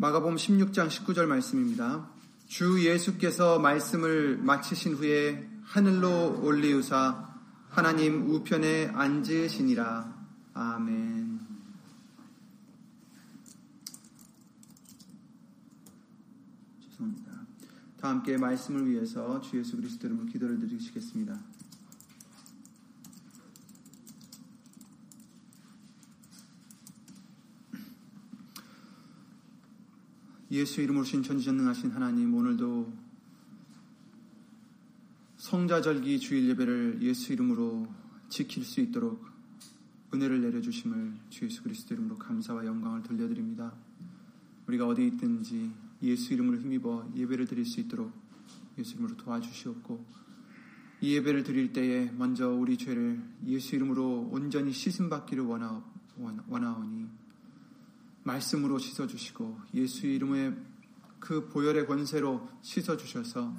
마가복음 16장 19절 말씀입니다. 주 예수께서 말씀을 마치신 후에 하늘로 올리우사 하나님 우편에 앉으시니라. 아멘. 죄송합니다. 다 함께 말씀을 위해서 주 예수 그리스도 이름으로 기도를 드리시겠습니다. 예수 이름으로 신 전지전능하신 하나님 오늘도 성자절기 주일 예배를 예수 이름으로 지킬 수 있도록 은혜를 내려주심을 주 예수 그리스도 이름으로 감사와 영광을 돌려드립니다. 우리가 어디 있든지 예수 이름으로 힘입어 예배를 드릴 수 있도록 예수 이름으로 도와주시옵고 이 예배를 드릴 때에 먼저 우리 죄를 예수 이름으로 온전히 씻음받기를 원하, 원하오니 말씀으로 씻어주시고 예수 이름의 그 보혈의 권세로 씻어주셔서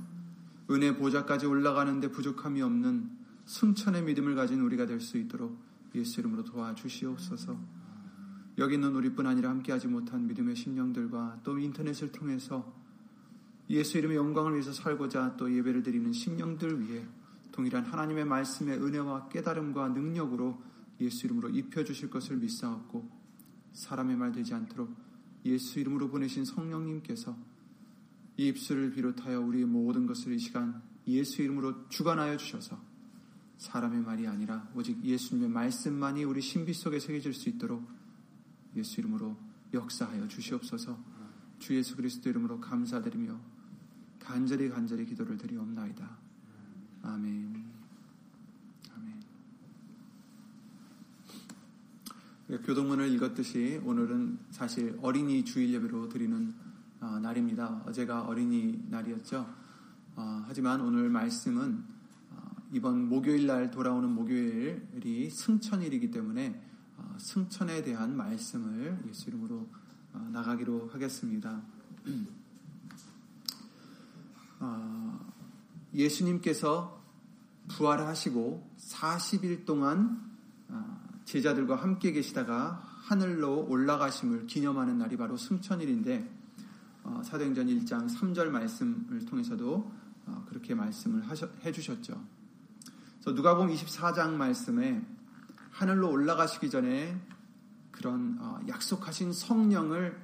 은혜 보좌까지 올라가는데 부족함이 없는 승천의 믿음을 가진 우리가 될 수 있도록 예수 이름으로 도와주시옵소서. 여기 있는 우리뿐 아니라 함께하지 못한 믿음의 심령들과 또 인터넷을 통해서 예수 이름의 영광을 위해서 살고자 또 예배를 드리는 심령들 위해 동일한 하나님의 말씀의 은혜와 깨달음과 능력으로 예수 이름으로 입혀주실 것을 믿사옵고 사람의 말 되지 않도록 예수 이름으로 보내신 성령님께서 이 입술을 비롯하여 우리의 모든 것을 이 시간 예수 이름으로 주관하여 주셔서 사람의 말이 아니라 오직 예수님의 말씀만이 우리 신비 속에 새겨질 수 있도록 예수 이름으로 역사하여 주시옵소서 주 예수 그리스도 이름으로 감사드리며 간절히 간절히 기도를 드리옵나이다. 아멘. 교동문을 읽었듯이 오늘은 사실 어린이 주일 예배로 드리는 어, 날입니다. 어제가 어린이 날이었죠. 어, 하지만 오늘 말씀은 어, 이번 목요일 날 돌아오는 목요일이 승천일이기 때문에 승천에 대한 말씀을 예수 이름으로 나가기로 하겠습니다. 예수님께서 부활하시고 40일 동안 제자들과 함께 계시다가 하늘로 올라가심을 기념하는 날이 바로 승천일인데 어, 사도행전 1장 3절 말씀을 통해서도 어, 그렇게 말씀을 하셔, 해주셨죠. 그래서 누가복음 24장 말씀에 하늘로 올라가시기 전에 그런 어, 약속하신 성령을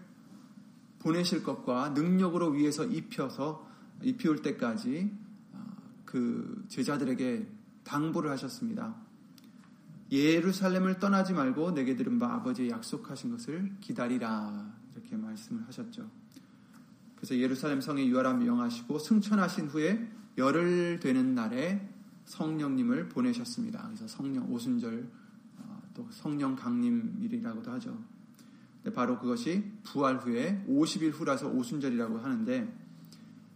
보내실 것과 능력으로 위에서 입혀서 입히올 때까지 어, 그 제자들에게 당부를 하셨습니다. 예루살렘을 떠나지 말고 내게 들은 바 아버지의 약속하신 것을 기다리라 이렇게 말씀을 하셨죠. 그래서 예루살렘 성에 유하람 명하시고 승천하신 후에 열흘 되는 날에 성령님을 보내셨습니다. 그래서 성령 오순절 어, 또 성령 강림일이라고도 하죠. 바로 그것이 부활 후에 50일 후라서 오순절이라고 하는데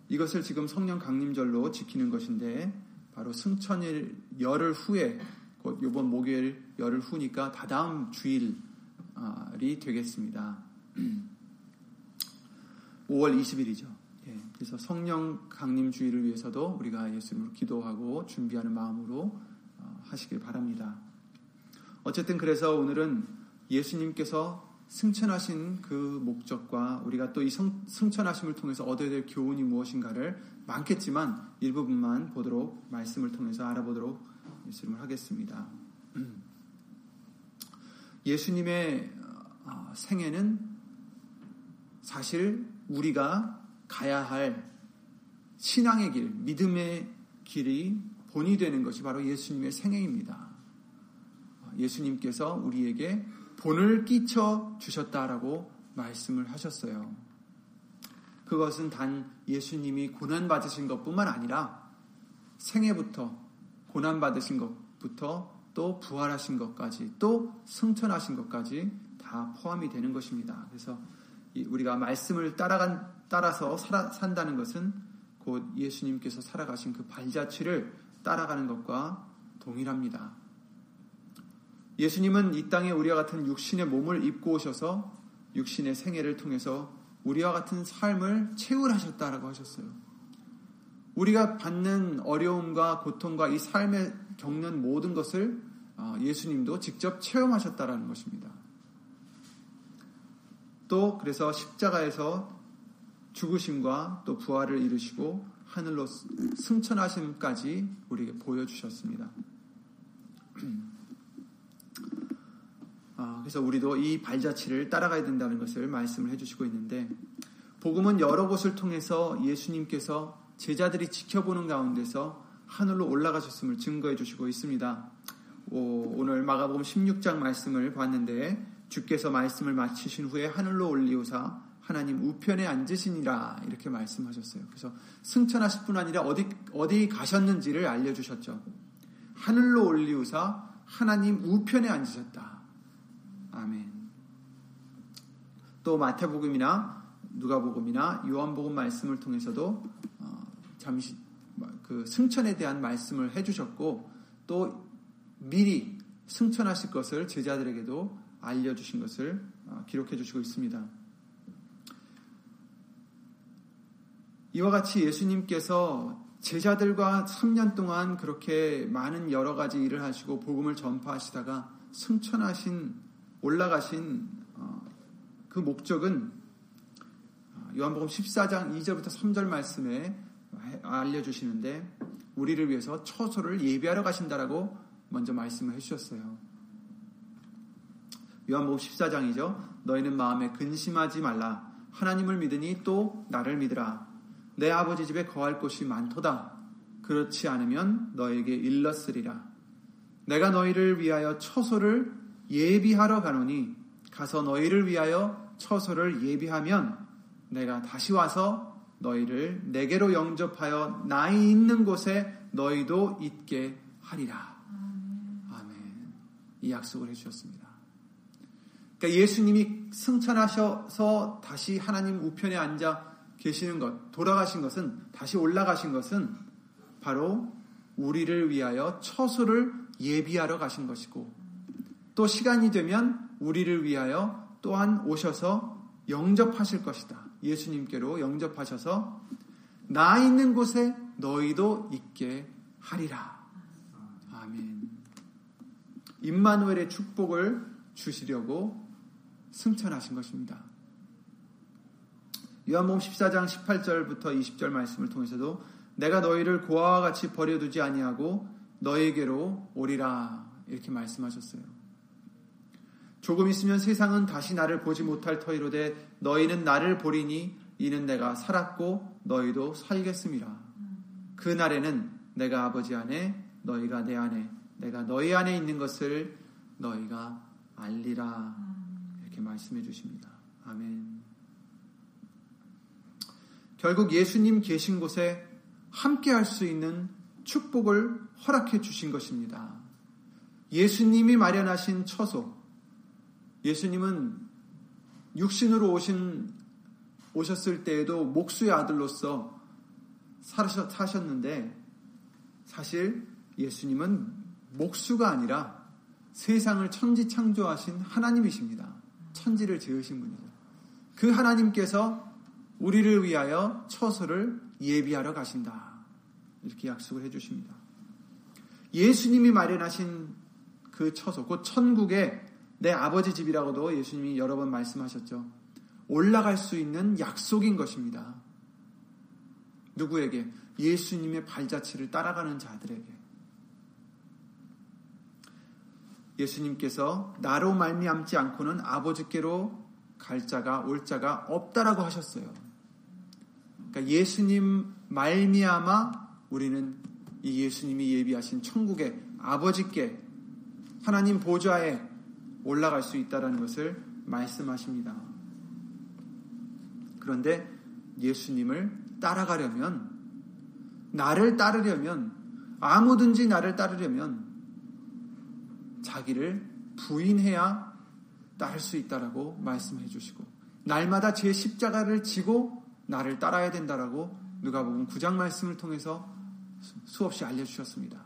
이것을 지금 성령 강림절로 지키는 것인데 바로 승천일 열흘 후에 곧 이번 목요일 열흘 후니까 다다음 주일이 되겠습니다. 5월 20일이죠. 예, 그래서 성령 강림 주일을 위해서도 우리가 예수님으로 기도하고 준비하는 마음으로 어, 하시길 바랍니다. 어쨌든 그래서 오늘은 예수님께서 승천하신 그 목적과 우리가 또 이 승천하심을 통해서 얻어야 될 교훈이 무엇인가를 많겠지만 일부분만 보도록 말씀을 통해서 알아보도록 말씀을 하겠습니다. 예수님의 어, 생애는 사실 우리가 가야 할 신앙의 길, 믿음의 길이 본이 되는 것이 바로 예수님의 생애입니다. 예수님께서 우리에게 본을 끼쳐 주셨다라고 말씀을 하셨어요. 그것은 단 예수님이 고난받으신 것 뿐만 아니라 생애부터 고난받으신 것부터 또 부활하신 것까지 또 승천하신 것까지 다 포함이 되는 것입니다. 그래서 우리가 말씀을 따라간, 따라서 살아, 산다는 것은 곧 예수님께서 살아가신 그 발자취를 따라가는 것과 동일합니다. 예수님은 이 땅에 우리와 같은 육신의 몸을 입고 오셔서 육신의 생애를 통해서 우리와 같은 삶을 채울하셨다라고 하셨어요. 우리가 받는 어려움과 고통과 이 삶에 겪는 모든 것을 어, 예수님도 직접 체험하셨다라는 것입니다. 또 그래서 십자가에서 죽으심과 또 부활을 이루시고 하늘로 승천하심까지 우리에게 보여주셨습니다. 아, 그래서 우리도 이 발자취를 따라가야 된다는 것을 말씀을 해주시고 있는데 복음은 여러 곳을 통해서 예수님께서 제자들이 지켜보는 가운데서 하늘로 올라가셨음을 증거해 주시고 있습니다. 오, 늘 마가복음 16장 말씀을 봤는데 주께서 말씀을 마치신 후에 하늘로 올리우사 하나님 우편에 앉으시니라 이렇게 말씀하셨어요. 그래서 승천하실 뿐 아니라 어디 어디 가셨는지를 알려 주셨죠. 하늘로 올리우사 하나님 우편에 앉으셨다. 아멘. 또 마태복음이나 누가복음이나 요한복음 말씀을 통해서도 어, 잠시 그 승천에 대한 말씀을 해주셨고 또 미리 승천하실 것을 제자들에게도 알려주신 것을 어, 기록해 주시고 있습니다. 이와 같이 예수님께서 제자들과 3년 동안 그렇게 많은 여러 가지 일을 하시고 복음을 전파하시다가 승천하신 올라가신 어, 그 목적은 요한복음 14장 2절부터 3절 말씀에 알려주시는데 우리를 위해서 처소를 예비하러 가신다라고 먼저 말씀을 해주셨어요. 요한복음 14장이죠. 너희는 마음에 근심하지 말라. 하나님을 믿으니 또 나를 믿으라. 내 아버지 집에 거할 곳이 많도다. 그렇지 않으면 너에게 일렀으리라. 내가 너희를 위하여 처소를 예비하러 가노니 가서 너희를 위하여 처소를 예비하면 내가 다시 와서 너희를 내게로 영접하여 나이 있는 곳에 너희도 있게 하리라. 아멘. 이 약속을 해주셨습니다. 그러니까 예수님이 승천하셔서 다시 하나님 우편에 앉아 계시는 것, 돌아가신 것은, 다시 올라가신 것은 바로 우리를 위하여 처소를 예비하러 가신 것이고, 또 시간이 되면 우리를 위하여 또한 오셔서 영접하실 것이다. 예수님께로 영접하셔서 나 있는 곳에 너희도 있게 하리라. 아멘. 임마누엘의 축복을 주시려고 승천하신 것입니다. 요한복음 14장 18절부터 20절 말씀을 통해서도 내가 너희를 고아와 같이 버려두지 아니하고 너에게로 오리라 이렇게 말씀하셨어요. 조금 있으면 세상은 다시 나를 보지 못할 터이로되 너희는 나를 보리니 이는 내가 살았고 너희도 살겠습니다. 그 날에는 내가 아버지 안에 너희가 내 안에 내가 너희 안에 있는 것을 너희가 알리라 이렇게 말씀해 주십니다. 아멘. 결국 예수님 계신 곳에 함께 할 수 있는 축복을 허락해 주신 것입니다. 예수님이 마련하신 처소, 예수님은 육신으로 오신 오셨을 때에도 목수의 아들로서 사셨는데 사실 예수님은 목수가 아니라 세상을 천지 창조하신 하나님이십니다. 천지를 지으신 분이죠. 그 하나님께서 우리를 위하여 처소를 예비하러 가신다. 이렇게 약속을 해주십니다. 예수님이 마련하신 그 처소, 곧 천국에 내 아버지 집이라고도 예수님이 여러 번 말씀하셨죠. 올라갈 수 있는 약속인 것입니다. 누구에게? 예수님의 발자취를 따라가는 자들에게. 예수님께서 나로 말미암지 않고는 아버지께로 갈 자가 올 자가 없다라고 하셨어요. 그러니까 예수님 말미암아 우리는 이 예수님이 예비하신 천국의 아버지께 하나님 보좌에 올라갈 수 있다라는 것을 말씀하십니다. 그런데 예수님을 따라가려면 나를 따르려면 아무든지 나를 따르려면 자기를 부인해야 따를 수 있다라고 말씀해 주시고 날마다 제 십자가를 지고 나를 따라야 된다라고 누가복음 9장 말씀을 통해서 수없이 알려 주셨습니다.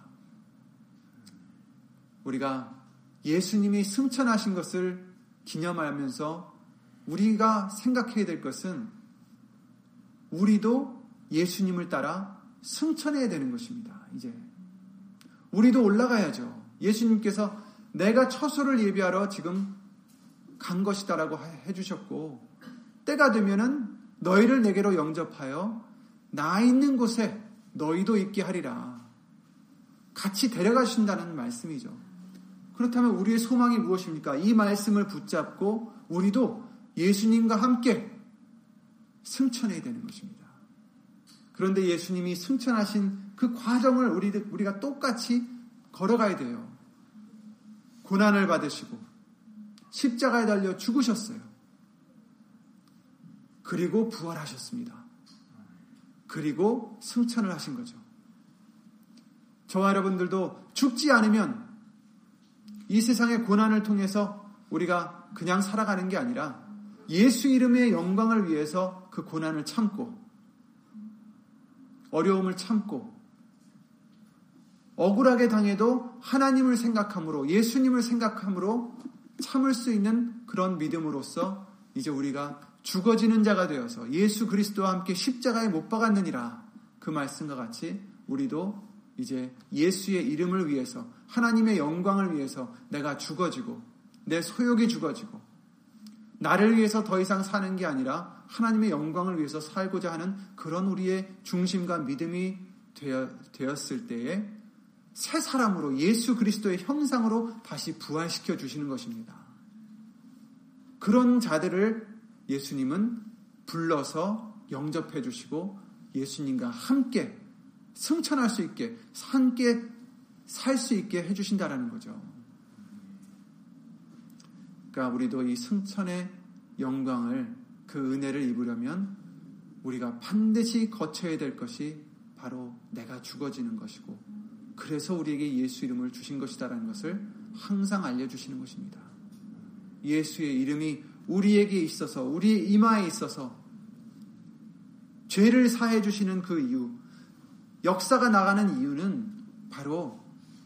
우리가 예수님이 승천하신 것을 기념하면서 우리가 생각해야 될 것은 우리도 예수님을 따라 승천해야 되는 것입니다. 이제 우리도 올라가야죠. 예수님께서 내가 처소를 예비하러 지금 간 것이다라고 해주셨고 때가 되면은 너희를 내게로 영접하여 나 있는 곳에 너희도 있게 하리라. 같이 데려가신다는 말씀이죠. 그렇다면 우리의 소망이 무엇입니까? 이 말씀을 붙잡고 우리도 예수님과 함께 승천해야 되는 것입니다. 그런데 예수님이 승천하신 그 과정을 우리가 똑같이 걸어가야 돼요. 고난을 받으시고 십자가에 달려 죽으셨어요. 그리고 부활하셨습니다. 그리고 승천을 하신 거죠. 저와 여러분들도 죽지 않으면 이 세상의 고난을 통해서 우리가 그냥 살아가는 게 아니라 예수 이름의 영광을 위해서 그 고난을 참고 어려움을 참고 억울하게 당해도 하나님을 생각함으로 예수님을 생각함으로 참을 수 있는 그런 믿음으로써 이제 우리가 죽어지는 자가 되어서 예수 그리스도와 함께 십자가에 못 박았느니라 그 말씀과 같이 우리도 이제 예수의 이름을 위해서 하나님의 영광을 위해서 내가 죽어지고 내 소욕이 죽어지고 나를 위해서 더 이상 사는 게 아니라 하나님의 영광을 위해서 살고자 하는 그런 우리의 중심과 믿음이 되었을 때에 새 사람으로 예수 그리스도의 형상으로 다시 부활시켜 주시는 것입니다. 그런 자들을 예수님은 불러서 영접해 주시고 예수님과 함께 승천할 수 있게 함께 살 수 있게 해 주신다라는 거죠. 그러니까 우리도 이 승천의 영광을 그 은혜를 입으려면 우리가 반드시 거쳐야 될 것이 바로 내가 죽어지는 것이고 그래서 우리에게 예수 이름을 주신 것이다라는 것을 항상 알려주시는 것입니다. 예수의 이름이 우리에게 있어서 우리 이마에 있어서 죄를 사해 주시는 그 이유 역사가 나가는 이유는 바로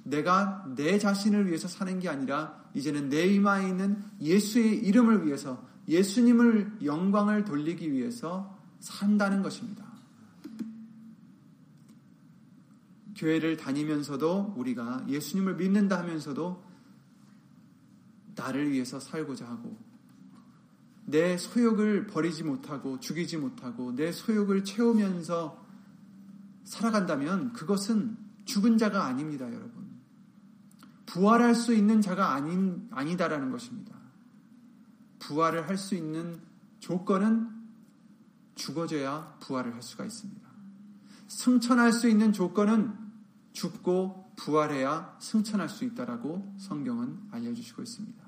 내가 내 자신을 위해서 사는 게 아니라 이제는 내 이마에 있는 예수의 이름을 위해서 예수님을 영광을 돌리기 위해서 산다는 것입니다. 교회를 다니면서도 우리가 예수님을 믿는다 하면서도 나를 위해서 살고자 하고 내 소욕을 버리지 못하고 죽이지 못하고 내 소욕을 채우면서 살아간다면 그것은 죽은 자가 아닙니다, 여러분. 부활할 수 있는 자가 아닌, 아니다라는 것입니다. 부활을 할 수 있는 조건은 죽어져야 부활을 할 수가 있습니다. 승천할 수 있는 조건은 죽고 부활해야 승천할 수 있다라고 성경은 알려주시고 있습니다.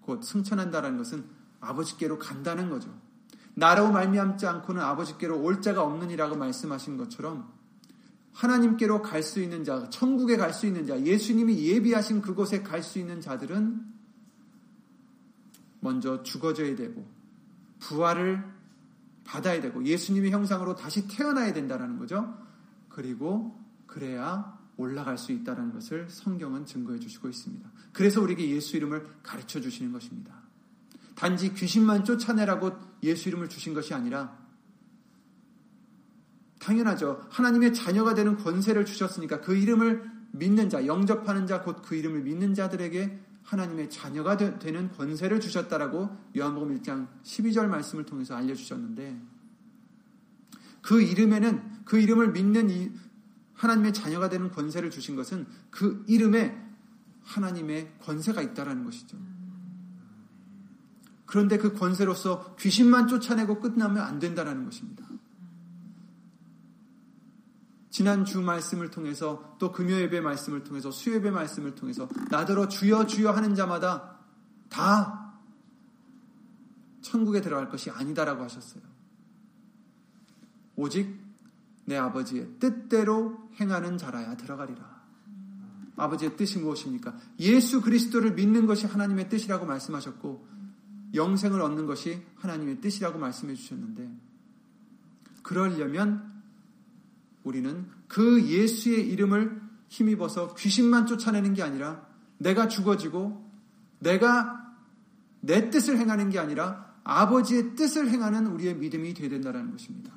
곧 승천한다라는 것은 아버지께로 간다는 거죠. 나로 말미암지 않고는 아버지께로 올 자가 없느니라고 말씀하신 것처럼 하나님께로 갈 수 있는 자, 천국에 갈 수 있는 자, 예수님이 예비하신 그곳에 갈 수 있는 자들은 먼저 죽어져야 되고 부활을 받아야 되고 예수님의 형상으로 다시 태어나야 된다는 거죠. 그리고 그래야 올라갈 수 있다는 것을 성경은 증거해 주시고 있습니다. 그래서 우리에게 예수 이름을 가르쳐 주시는 것입니다. 단지 귀신만 쫓아내라고 예수 이름을 주신 것이 아니라 당연하죠. 하나님의 자녀가 되는 권세를 주셨으니까 그 이름을 믿는 자, 영접하는 자, 곧 그 이름을 믿는 자들에게 하나님의 자녀가 되, 는 권세를 주셨다라고 요한복음 1장 12절 말씀을 통해서 알려주셨는데 그 이름에는 그 이름을 믿는 이 하나님의 자녀가 되는 권세를 주신 것은 그 이름에 하나님의 권세가 있다라는 것이죠. 그런데 그 권세로서 귀신만 쫓아내고 끝나면 안 된다라는 것입니다. 지난 주 말씀을 통해서 또 금요 예배 말씀을 통해서 수 예배 말씀을 통해서 나더러 주여 주여 하는 자마다 다 천국에 들어갈 것이 아니다라고 하셨어요. 오직 내 아버지의 뜻대로 행하는 자라야 들어가리라. 아버지의 뜻이 무엇입니까? 예수 그리스도를 믿는 것이 하나님의 뜻이라고 말씀하셨고 영생을 얻는 것이 하나님의 뜻이라고 말씀해 주셨는데 그러려면 우리는 그 예수의 이름을 힘입어서 귀신만 쫓아내는 게 아니라 내가 죽어지고 내가 내 뜻을 행하는 게 아니라 아버지의 뜻을 행하는 우리의 믿음이 되어야 된다는 것입니다.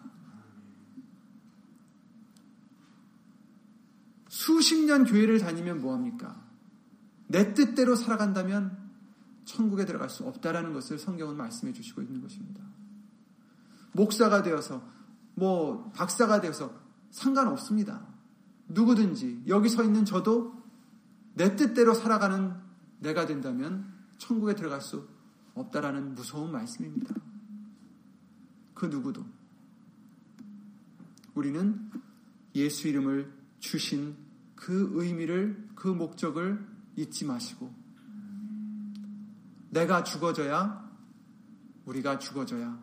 수십 년 교회를 다니면 뭐합니까? 내 뜻대로 살아간다면 천국에 들어갈 수 없다라는 것을 성경은 말씀해 주시고 있는 것입니다. 목사가 되어서 뭐 박사가 되어서 상관없습니다. 누구든지 여기 서 있는 저도 내 뜻대로 살아가는 내가 된다면 천국에 들어갈 수 없다라는 무서운 말씀입니다. 그 누구도 우리는 예수 이름을 주신 그 의미를 그 목적을 잊지 마시고 내가 죽어져야 우리가 죽어져야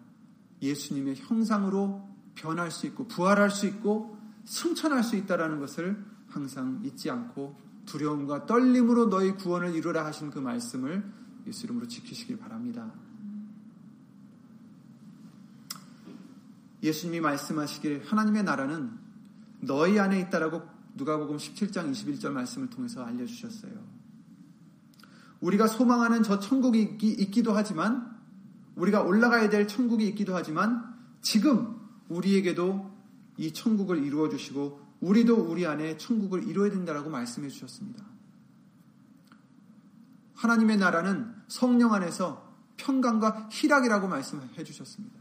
예수님의 형상으로 변할 수 있고 부활할 수 있고 승천할 수 있다라는 것을 항상 잊지 않고 두려움과 떨림으로 너희 구원을 이루라 하신 그 말씀을 예수 이름으로 지키시길 바랍니다. 예수님이 말씀하시길 하나님의 나라는 너희 안에 있다라고 누가복음 17장 21절 말씀을 통해서 알려주셨어요. 우리가 소망하는 저 천국이 있기도 하지만 우리가 올라가야 될 천국이 있기도 하지만 지금 우리에게도 이 천국을 이루어 주시고 우리도 우리 안에 천국을 이루어야 된다라고 말씀해 주셨습니다. 하나님의 나라는 성령 안에서 평강과 희락이라고 말씀해 주셨습니다.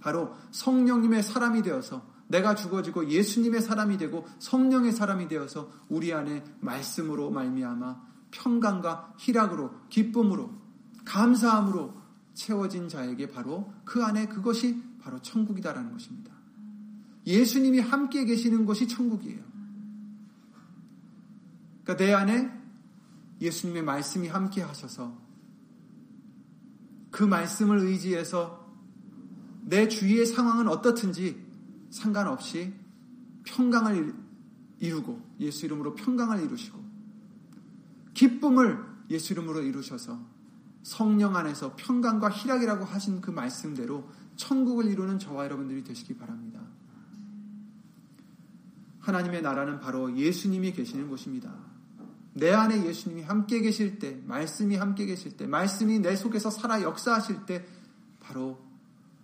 바로 성령님의 사람이 되어서 내가 죽어지고 예수님의 사람이 되고 성령의 사람이 되어서 우리 안에 말씀으로 말미암아 평강과 희락으로 기쁨으로 감사함으로 채워진 자에게 바로 그 안에 그것이 바로 천국이다라는 것입니다. 예수님이 함께 계시는 것이 천국이에요. 그러니까 내 안에 예수님의 말씀이 함께 하셔서 그 말씀을 의지해서 내 주위의 상황은 어떻든지 상관없이 평강을 이루고 예수 이름으로 평강을 이루시고 기쁨을 예수 이름으로 이루셔서 성령 안에서 평강과 희락이라고 하신 그 말씀대로 천국을 이루는 저와 여러분들이 되시기 바랍니다. 하나님의 나라는 바로 예수님이 계시는 곳입니다. 내 안에 예수님이 함께 계실 때, 말씀이 함께 계실 때, 말씀이 내 속에서 살아 역사하실 때, 바로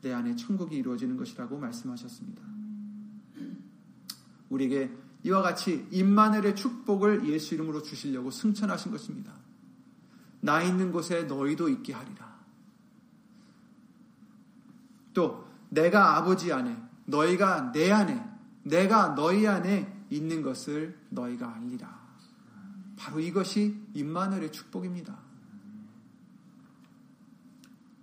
내 안에 천국이 이루어지는 것이라고 말씀하셨습니다. 우리에게 이와 같이 임마늘의 축복을 예수 이름으로 주시려고 승천하신 것입니다. 나 있는 곳에 너희도 있게 하리라. 또 내가 아버지 안에 너희가 내 안에 내가 너희 안에 있는 것을 너희가 알리라. 바로 이것이 임마늘의 축복입니다.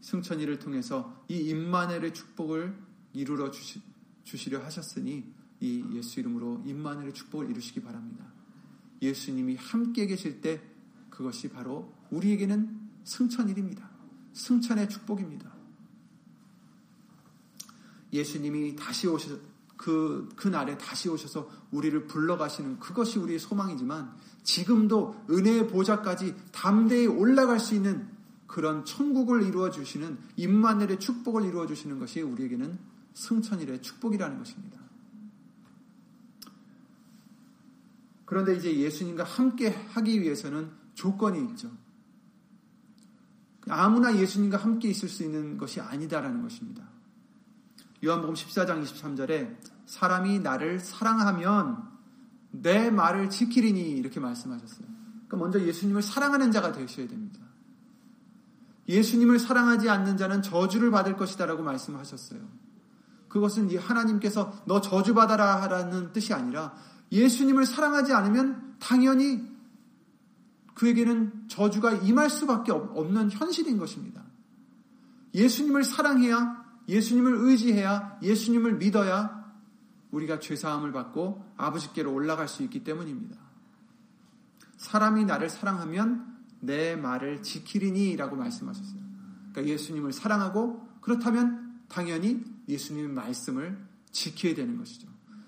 승천이를 통해서 이 임마늘의 축복을 이루러 주시, 주시려 하셨으니 이 예수 이름으로 임마늘의 축복을 이루시기 바랍니다. 예수님이 함께 계실 때 그것이 바로 우리에게는 승천일입니다. 승천의 축복입니다. 예수님이 다시 오셔 그, 그 날에 다시 오셔서 우리를 불러가시는 그것이 우리의 소망이지만 지금도 은혜의 보좌까지 담대히 올라갈 수 있는 그런 천국을 이루어 주시는 임마늘의 축복을 이루어 주시는 것이 우리에게는 승천일의 축복이라는 것입니다. 그런데 이제 예수님과 함께 하기 위해서는 조건이 있죠. 아무나 예수님과 함께 있을 수 있는 것이 아니다라는 것입니다. 요한복음 14장 23절에 사람이 나를 사랑하면 내 말을 지키리니 이렇게 말씀하셨어요. 그러니까 먼저 예수님을 사랑하는 자가 되셔야 됩니다. 예수님을 사랑하지 않는 자는 저주를 받을 것이다라고 말씀하셨어요. 그것은 하나님께서 너 저주받아라 하라는 뜻이 아니라 예수님을 사랑하지 않으면 당연히 그에게는 저주가 임할 수밖에 없는 현실인 것입니다. 예수님을 사랑해야 예수님을 의지해야 예수님을 믿어야 우리가 죄사함을 받고 아버지께로 올라갈 수 있기 때문입니다. 사람이 나를 사랑하면 내 말을 지키리니 라고 말씀하셨어요. 그러니까 예수님을 사랑하고 그렇다면 당연히 예수님의 말씀을 지켜야 되는 것이죠.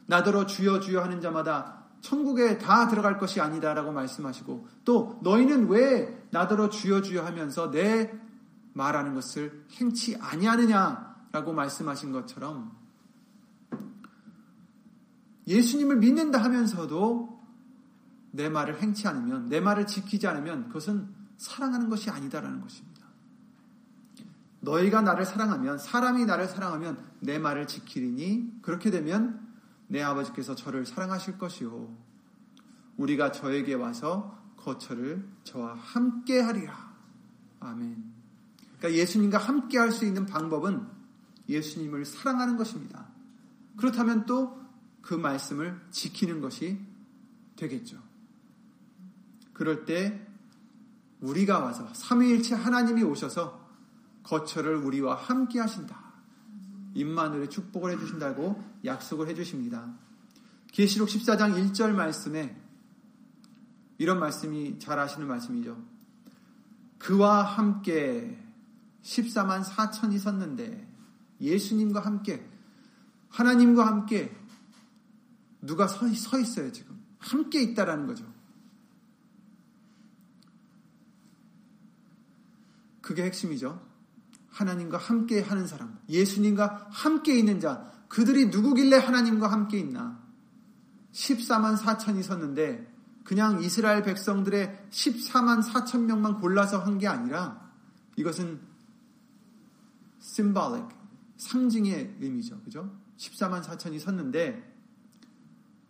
나더러 주여 주여 하는 자마다 천국에 다 들어갈 것이 아니다라고 말씀하시고 또 너희는 왜 나더러 주여 주여 하면서 내 말하는 것을 행치 아니하느냐라고 말씀하신 것처럼 예수님을 믿는다 하면서도 내 말을 행치 않으면, 내 말을 지키지 않으면 그것은 사랑하는 것이 아니다라는 것입니다. 너희가 나를 사랑하면, 사람이 나를 사랑하면 내 말을 지키리니 그렇게 되면 내 아버지께서 저를 사랑하실 것이요. 우리가 저에게 와서 거처를 저와 함께 하리라. 아멘. 그러니까 예수님과 함께 할 수 있는 방법은 예수님을 사랑하는 것입니다. 그렇다면 또 그 말씀을 지키는 것이 되겠죠. 그럴 때 우리가 와서 삼위일체 하나님이 오셔서 거처를 우리와 함께 하신다. 임마누의 축복을 해주신다고 약속을 해주십니다. 계시록 14장 1절 말씀에 이런 말씀이 잘 아시는 말씀이죠. 그와 함께 14만 4천이 섰는데 예수님과 함께 하나님과 함께 누가 서, 서 있어요 지금 함께 있다라는 거죠. 그게 핵심이죠. 하나님과 함께 하는 사람, 예수님과 함께 있는 자, 그들이 누구길래 하나님과 함께 있나? 14만 4천이 섰는데 그냥 이스라엘 백성들의 14만 4천 명만 골라서 한 게 아니라 이것은 symbolic, 상징의 의미죠. 그죠? 14만 4천이 섰는데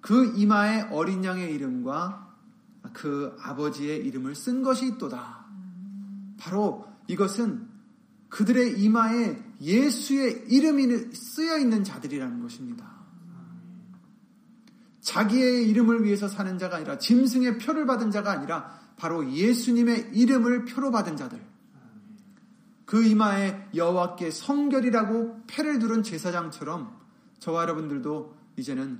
그 이마에 어린 양의 이름과 그 아버지의 이름을 쓴 것이 있도다. 바로 이것은 그들의 이마에 예수의 이름이 쓰여 있는 자들이라는 것입니다. 자기의 이름을 위해서 사는 자가 아니라 짐승의 표를 받은 자가 아니라 바로 예수님의 이름을 표로 받은 자들. 그 이마에 여호와께 성결이라고 패를 두른 제사장처럼 저와 여러분들도 이제는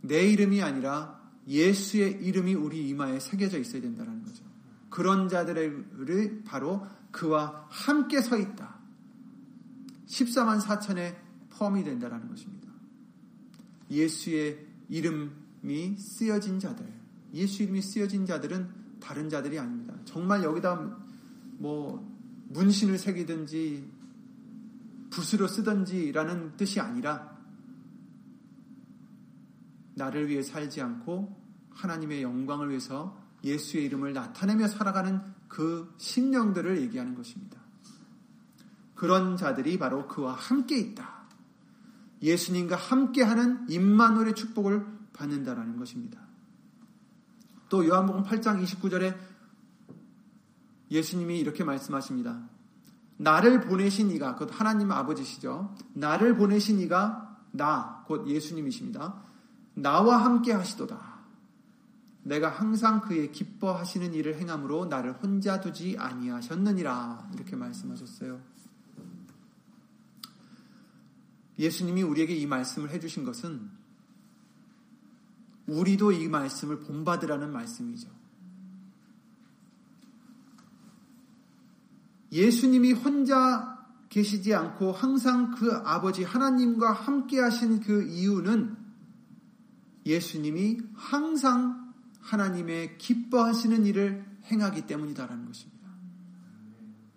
내 이름이 아니라 예수의 이름이 우리 이마에 새겨져 있어야 된다는 거죠. 그런 자들을 바로 그와 함께 서 있다. 14만 4천에 포함이 된다는 것입니다. 예수의 이름이 쓰여진 자들, 예수 이름이 쓰여진 자들은 다른 자들이 아닙니다. 정말 여기다 뭐 문신을 새기든지 붓으로 쓰든지라는 뜻이 아니라 나를 위해 살지 않고 하나님의 영광을 위해서 예수의 이름을 나타내며 살아가는 그 심령들을 얘기하는 것입니다. 그런 자들이 바로 그와 함께 있다. 예수님과 함께하는 임마누엘의 축복을 받는다라는 것입니다. 또 요한복음 8장 29절에 예수님이 이렇게 말씀하십니다. 나를 보내신 이가 곧 하나님 아버지시죠. 나를 보내신 이가 나 곧 예수님이십니다. 나와 함께 하시도다. 내가 항상 그의 기뻐하시는 일을 행함으로 나를 혼자 두지 아니하셨느니라 이렇게 말씀하셨어요. 예수님이 우리에게 이 말씀을 해주신 것은 우리도 이 말씀을 본받으라는 말씀이죠. 예수님이 혼자 계시지 않고 항상 그 아버지 하나님과 함께 하신 그 이유는 예수님이 항상 하나님의 기뻐하시는 일을 행하기 때문이다라는 것입니다.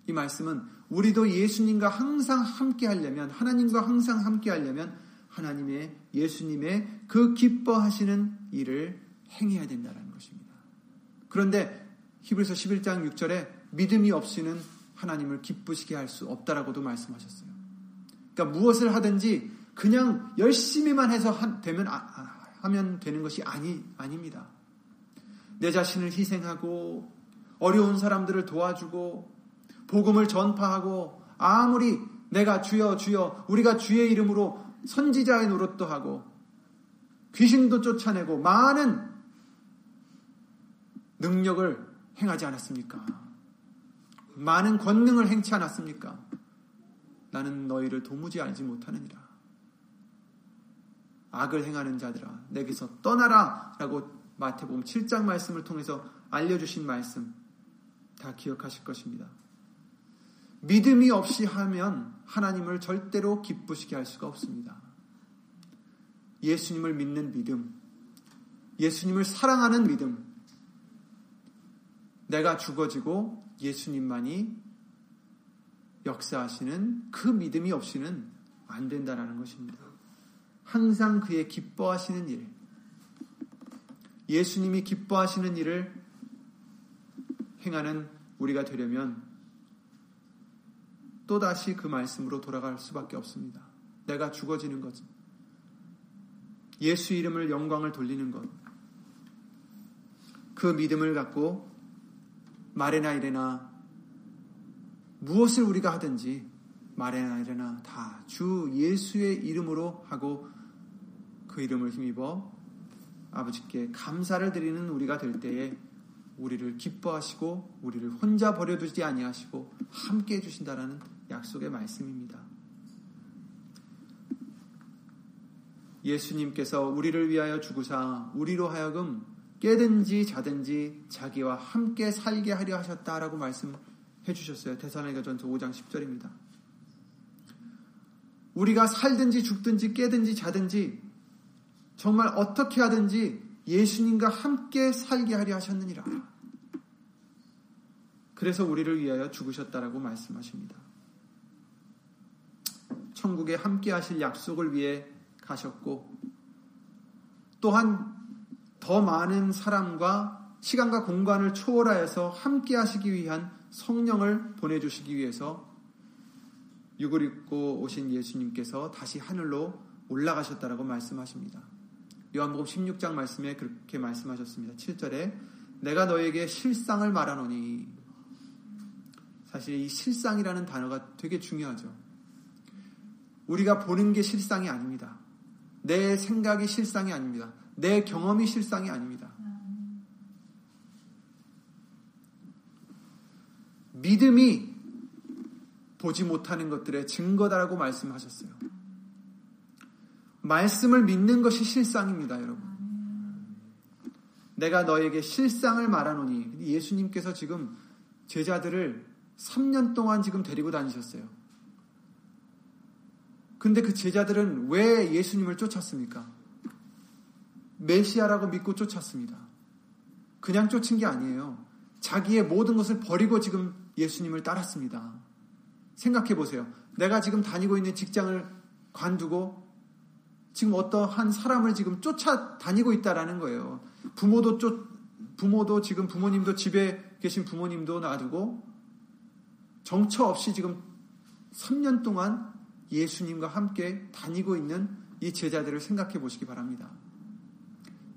이 말씀은 우리도 예수님과 항상 함께 하려면 하나님과 항상 함께 하려면 하나님의 예수님의 그 기뻐하시는 일을 행해야 된다는 것입니다. 그런데 히브리서 11장 6절에 믿음이 없이는 하나님을 기쁘시게 할 수 없다라고도 말씀하셨어요. 그러니까 무엇을 하든지 그냥 열심히만 해서 되면 아, 아, 하면 되는 것이 아니 아닙니다. 내 자신을 희생하고 어려운 사람들을 도와주고 복음을 전파하고 아무리 내가 주여 주여 우리가 주의 이름으로 선지자의 노릇도 하고 귀신도 쫓아내고 많은 능력을 행하지 않았습니까? 많은 권능을 행치 않았습니까? 나는 너희를 도무지 알지 못하느니라. 악을 행하는 자들아, 내게서 떠나라! 라고 마태복음 7장 말씀을 통해서 알려주신 말씀 다 기억하실 것입니다. 믿음이 없이 하면 하나님을 절대로 기쁘시게 할 수가 없습니다. 예수님을 믿는 믿음, 예수님을 사랑하는 믿음, 내가 죽어지고 예수님만이 역사하시는 그 믿음이 없이는 안 된다라는 것입니다. 항상 그의 기뻐하시는 일, 예수님이 기뻐하시는 일을 행하는 우리가 되려면 또다시 그 말씀으로 돌아갈 수밖에 없습니다. 내가 죽어지는 것. 예수 이름을 영광을 돌리는 것. 그 믿음을 갖고 말에나 이래나 무엇을 우리가 하든지 말에나 이래나 다 주 예수의 이름으로 하고 그 이름을 힘입어 아버지께 감사를 드리는 우리가 될 때에 우리를 기뻐하시고 우리를 혼자 버려두지 아니하시고 함께 해주신다라는 약속의 말씀입니다. 예수님께서 우리를 위하여 죽으사 우리로 하여금 깨든지 자든지 자기와 함께 살게 하려 하셨다라고 말씀해 주셨어요. 대사로니전서 5장 10절입니다. 우리가 살든지 죽든지 깨든지 자든지 정말 어떻게 하든지 예수님과 함께 살게 하려 하셨느니라. 그래서 우리를 위하여 죽으셨다라고 말씀하십니다. 천국에 함께 하실 약속을 위해 가셨고 또한 더 많은 사람과 시간과 공간을 초월하여서 함께 하시기 위한 성령을 보내주시기 위해서 육을 입고 오신 예수님께서 다시 하늘로 올라가셨다라고 말씀하십니다. 요한복음 16장 말씀에 그렇게 말씀하셨습니다. 7절에 내가 너에게 실상을 말하노니 사실 이 실상이라는 단어가 되게 중요하죠. 우리가 보는 게 실상이 아닙니다. 내 생각이 실상이 아닙니다. 내 경험이 실상이 아닙니다. 믿음이 보지 못하는 것들의 증거다라고 말씀하셨어요. 말씀을 믿는 것이 실상입니다, 여러분. 내가 너에게 실상을 말하노니 예수님께서 지금 제자들을 3년 동안 지금 데리고 다니셨어요. 근데 그 제자들은 왜 예수님을 쫓았습니까? 메시아라고 믿고 쫓았습니다. 그냥 쫓은 게 아니에요. 자기의 모든 것을 버리고 지금 예수님을 따랐습니다. 생각해 보세요. 내가 지금 다니고 있는 직장을 관두고 지금 어떠한 사람을 지금 쫓아다니고 있다라는 거예요. 부모도 쫓, 부모도 지금 부모님도 집에 계신 부모님도 놔두고 정처 없이 지금 3년 동안 예수님과 함께 다니고 있는 이 제자들을 생각해 보시기 바랍니다.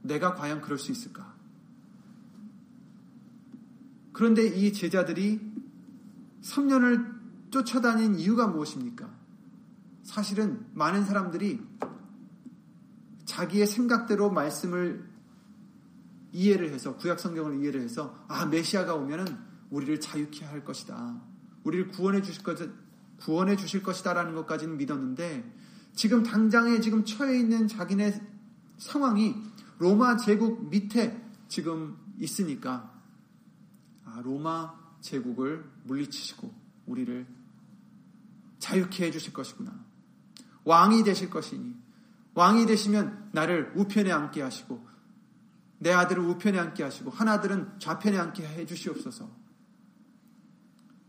내가 과연 그럴 수 있을까? 그런데 이 제자들이 3년을 쫓아다닌 이유가 무엇입니까? 사실은 많은 사람들이 자기의 생각대로 말씀을 이해를 해서 구약 성경을 이해를 해서 아 메시아가 오면은 우리를 자유케 할 것이다. 우리를 구원해 주실 것 구원해 주실 것이다라는 것까지는 믿었는데 지금 당장에 지금 처해 있는 자기네 상황이 로마 제국 밑에 지금 있으니까 아, 로마 제국을 물리치시고 우리를 자유케 해 주실 것이구나. 왕이 되실 것이니 왕이 되시면 나를 우편에 앉게 하시고 내 아들을 우편에 앉게 하시고 하나들은 좌편에 앉게 해 주시옵소서.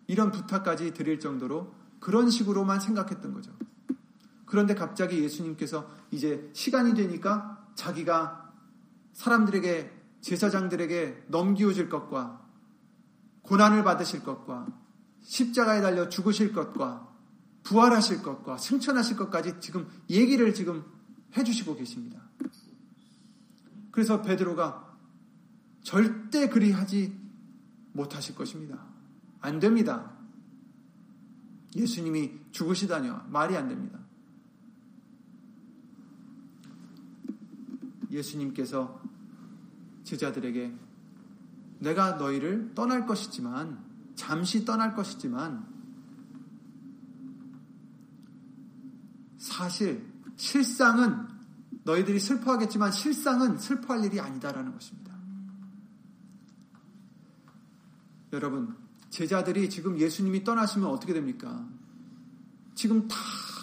이런 부탁까지 드릴 정도로 그런 식으로만 생각했던 거죠. 그런데 갑자기 예수님께서 이제 시간이 되니까 자기가 사람들에게 제사장들에게 넘기워질 것과 고난을 받으실 것과 십자가에 달려 죽으실 것과 부활하실 것과 승천하실 것까지 지금 얘기를 지금 해주시고 계십니다. 그래서 베드로가 절대 그리 하지 못하실 것입니다. 안 됩니다. 예수님이 죽으시다니요. 말이 안 됩니다. 예수님께서 제자들에게 내가 너희를 떠날 것이지만 잠시 떠날 것이지만 사실 실상은 너희들이 슬퍼하겠지만 실상은 슬퍼할 일이 아니다라는 것입니다. 여러분 제자들이 지금 예수님이 떠나시면 어떻게 됩니까? 지금 다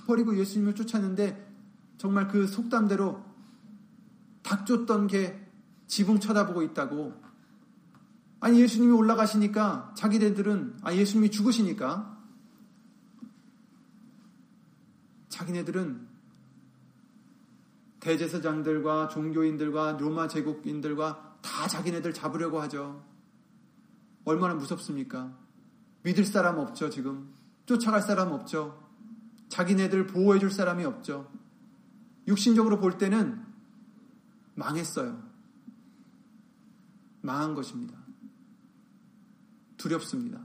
버리고 예수님을 쫓았는데 정말 그 속담대로 닭 쫓던 게 지붕 쳐다보고 있다고. 아니 예수님이 올라가시니까 자기네들은 아 예수님이 죽으시니까 자기네들은 대제사장들과 종교인들과 로마 제국인들과 다 자기네들 잡으려고 하죠. 얼마나 무섭습니까? 믿을 사람 없죠, 지금. 쫓아갈 사람 없죠. 자기네들 보호해 줄 사람이 없죠. 육신적으로 볼 때는 망했어요. 망한 것입니다. 두렵습니다.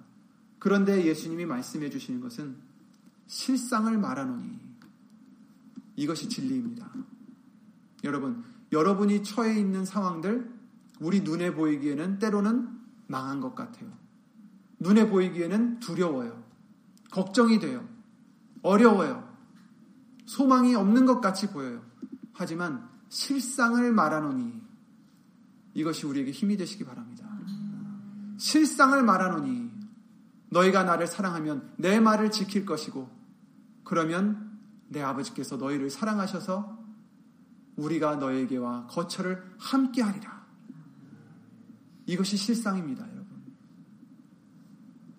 그런데 예수님이 말씀해 주시는 것은 실상을 말하노니 이것이 진리입니다. 여러분, 여러분이 처해 있는 상황들 우리 눈에 보이기에는 때로는 망한 것 같아요. 눈에 보이기에는 두려워요. 걱정이 돼요. 어려워요. 소망이 없는 것 같이 보여요. 하지만 실상을 말하노니 이것이 우리에게 힘이 되시기 바랍니다. 실상을 말하노니 너희가 나를 사랑하면 내 말을 지킬 것이고 그러면 내 아버지께서 너희를 사랑하셔서 우리가 너에게와 거처를 함께 하리라. 이것이 실상입니다, 여러분.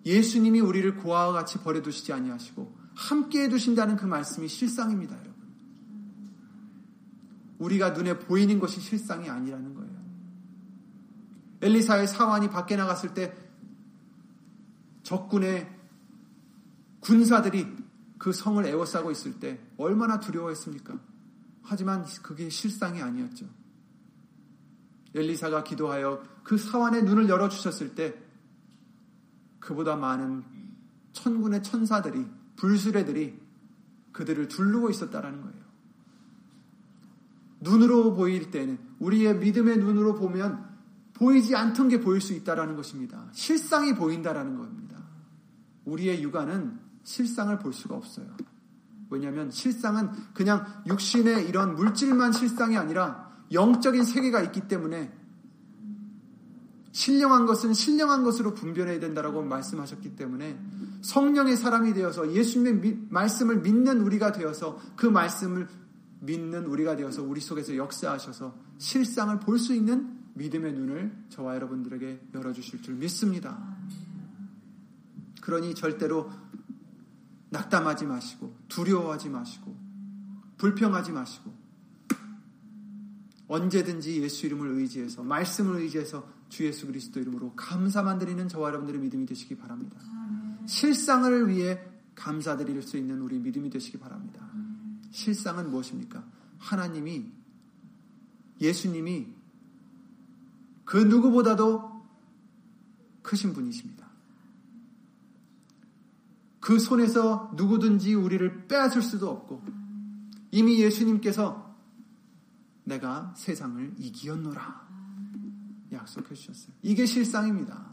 예수님이 우리를 고아와 같이 버려두시지 아니하시고 함께 해두신다는 그 말씀이 실상입니다, 여러분. 우리가 눈에 보이는 것이 실상이 아니라는 거예요. 엘리사의 사환이 밖에 나갔을 때 적군의 군사들이 그 성을 에워싸고 있을 때 얼마나 두려워했습니까? 하지만 그게 실상이 아니었죠. 엘리사가 기도하여 그 사환의 눈을 열어주셨을 때 그보다 많은 천군의 천사들이 불수레들이 그들을 둘르고 있었다라는 거예요. 눈으로 보일 때는 우리의 믿음의 눈으로 보면 보이지 않던 게 보일 수 있다라는 것입니다. 실상이 보인다라는 겁니다. 우리의 육안은 실상을 볼 수가 없어요. 왜냐하면 실상은 그냥 육신의 이런 물질만 실상이 아니라 영적인 세계가 있기 때문에 신령한 것은 신령한 것으로 분별해야 된다라고 말씀하셨기 때문에 성령의 사람이 되어서 예수님의 말씀을 믿는 우리가 되어서 그 말씀을 믿는 우리가 되어서 우리 속에서 역사하셔서 실상을 볼 수 있는 믿음의 눈을 저와 여러분들에게 열어주실 줄 믿습니다. 그러니 절대로 낙담하지 마시고 두려워하지 마시고 불평하지 마시고 언제든지 예수 이름을 의지해서 말씀을 의지해서 주 예수 그리스도 이름으로 감사만 드리는 저와 여러분들의 믿음이 되시기 바랍니다. 실상을 위해 감사드릴 수 있는 우리 믿음이 되시기 바랍니다. 실상은 무엇입니까? 하나님이 예수님이 그 누구보다도 크신 분이십니다. 그 손에서 누구든지 우리를 빼앗을 수도 없고 이미 예수님께서 내가 세상을 이기었노라 약속해 주셨어요. 이게 실상입니다.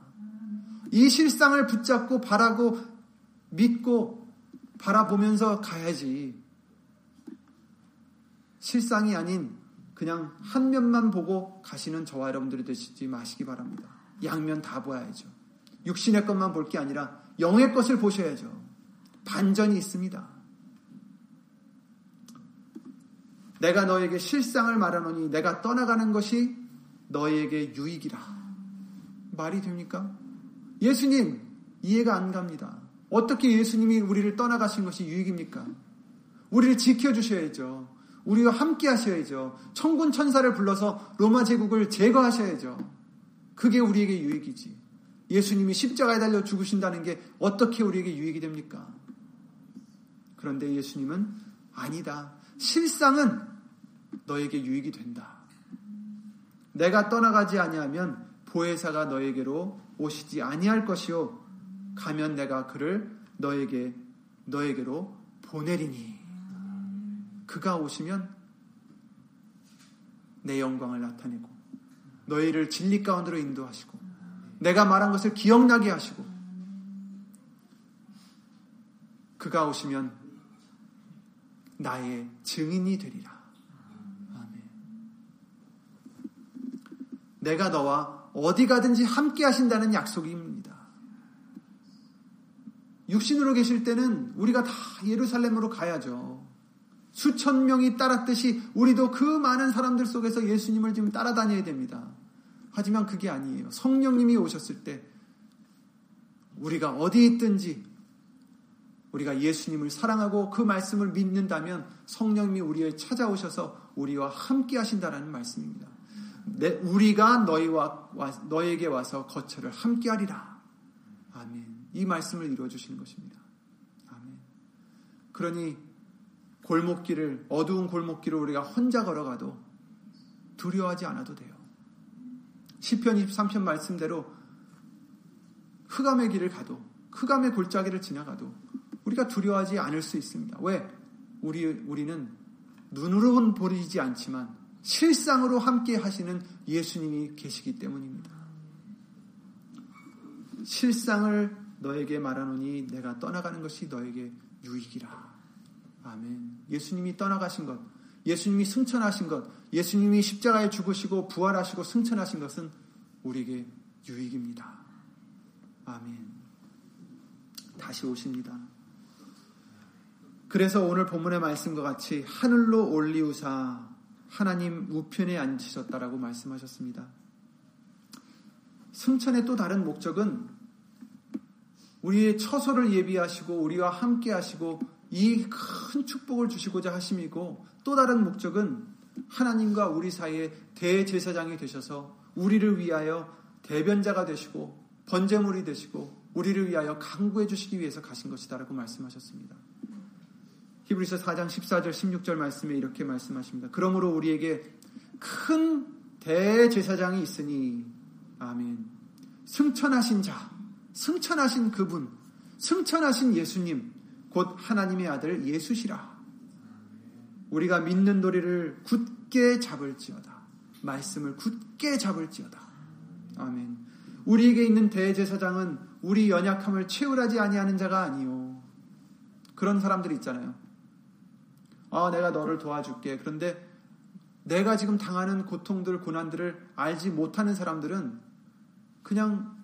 이 실상을 붙잡고 바라고 믿고 바라보면서 가야지 실상이 아닌 그냥 한 면만 보고 가시는 저와 여러분들이 되시지 마시기 바랍니다. 양면 다 보아야죠. 육신의 것만 볼 게 아니라 영의 것을 보셔야죠. 반전이 있습니다. 내가 너에게 실상을 말하노니 내가 떠나가는 것이 너에게 유익이라. 말이 됩니까? 예수님, 이해가 안 갑니다. 어떻게 예수님이 우리를 떠나가신 것이 유익입니까? 우리를 지켜주셔야죠. 우리와 함께 하셔야죠. 천군 천사를 불러서 로마 제국을 제거하셔야죠. 그게 우리에게 유익이지. 예수님이 십자가에 달려 죽으신다는 게 어떻게 우리에게 유익이 됩니까? 그런데 예수님은 아니다. 실상은 너에게 유익이 된다. 내가 떠나가지 아니하면 보혜사가 너에게로 오시지 아니할 것이요 가면 내가 그를 너에게 너에게로 보내리니 그가 오시면 내 영광을 나타내고 너희를 진리 가운데로 인도하시고 내가 말한 것을 기억나게 하시고 그가 오시면 나의 증인이 되리라. 아멘. 내가 너와 어디 가든지 함께 하신다는 약속입니다. 육신으로 계실 때는 우리가 다 예루살렘으로 가야죠. 수천 명이 따랐듯이 우리도 그 많은 사람들 속에서 예수님을 지금 따라다녀야 됩니다. 하지만 그게 아니에요. 성령님이 오셨을 때 우리가 어디 있든지 우리가 예수님을 사랑하고 그 말씀을 믿는다면 성령님이 우리에 찾아오셔서 우리와 함께 하신다라는 말씀입니다. 내, 우리가 너희와 너에게 와서 거처를 함께 하리라. 아멘. 이 말씀을 이루어 주시는 것입니다. 아멘. 그러니 골목길을 어두운 골목길을 우리가 혼자 걸어가도 두려워하지 않아도 돼요. 시편 23편 말씀대로 흑암의 길을 가도 흑암의 골짜기를 지나가도 우리가 두려워하지 않을 수 있습니다. 왜? 우리 우리는 눈으로는 보이지 않지만 실상으로 함께 하시는 예수님이 계시기 때문입니다. 실상을 너에게 말하노니 내가 떠나가는 것이 너에게 유익이라. 아멘. 예수님이 떠나가신 것, 예수님이 승천하신 것, 예수님이 십자가에 죽으시고 부활하시고 승천하신 것은 우리에게 유익입니다. 아멘. 다시 오십니다. 그래서 오늘 본문의 말씀과 같이 하늘로 올리우사 하나님 우편에 앉으셨다라고 말씀하셨습니다. 승천의 또 다른 목적은 우리의 처소를 예비하시고 우리와 함께 하시고 이 큰 축복을 주시고자 하심이고 또 다른 목적은 하나님과 우리 사이에 대제사장이 되셔서 우리를 위하여 대변자가 되시고 번제물이 되시고 우리를 위하여 강구해 주시기 위해서 가신 것이다라고 말씀하셨습니다. 히브리서 4장 14절 16절 말씀에 이렇게 말씀하십니다. 그러므로 우리에게 큰 대제사장이 있으니 아멘. 승천하신 자, 승천하신 그분, 승천하신 예수님, 곧 하나님의 아들 예수시라. 우리가 믿는 도리를 굳게 잡을지어다. 말씀을 굳게 잡을지어다. 아멘. 우리에게 있는 대제사장은 우리 연약함을 채울하지 아니하는 자가 아니요. 그런 사람들이 있잖아요. 아, 내가 너를 도와줄게. 그런데 내가 지금 당하는 고통들, 고난들을 알지 못하는 사람들은 그냥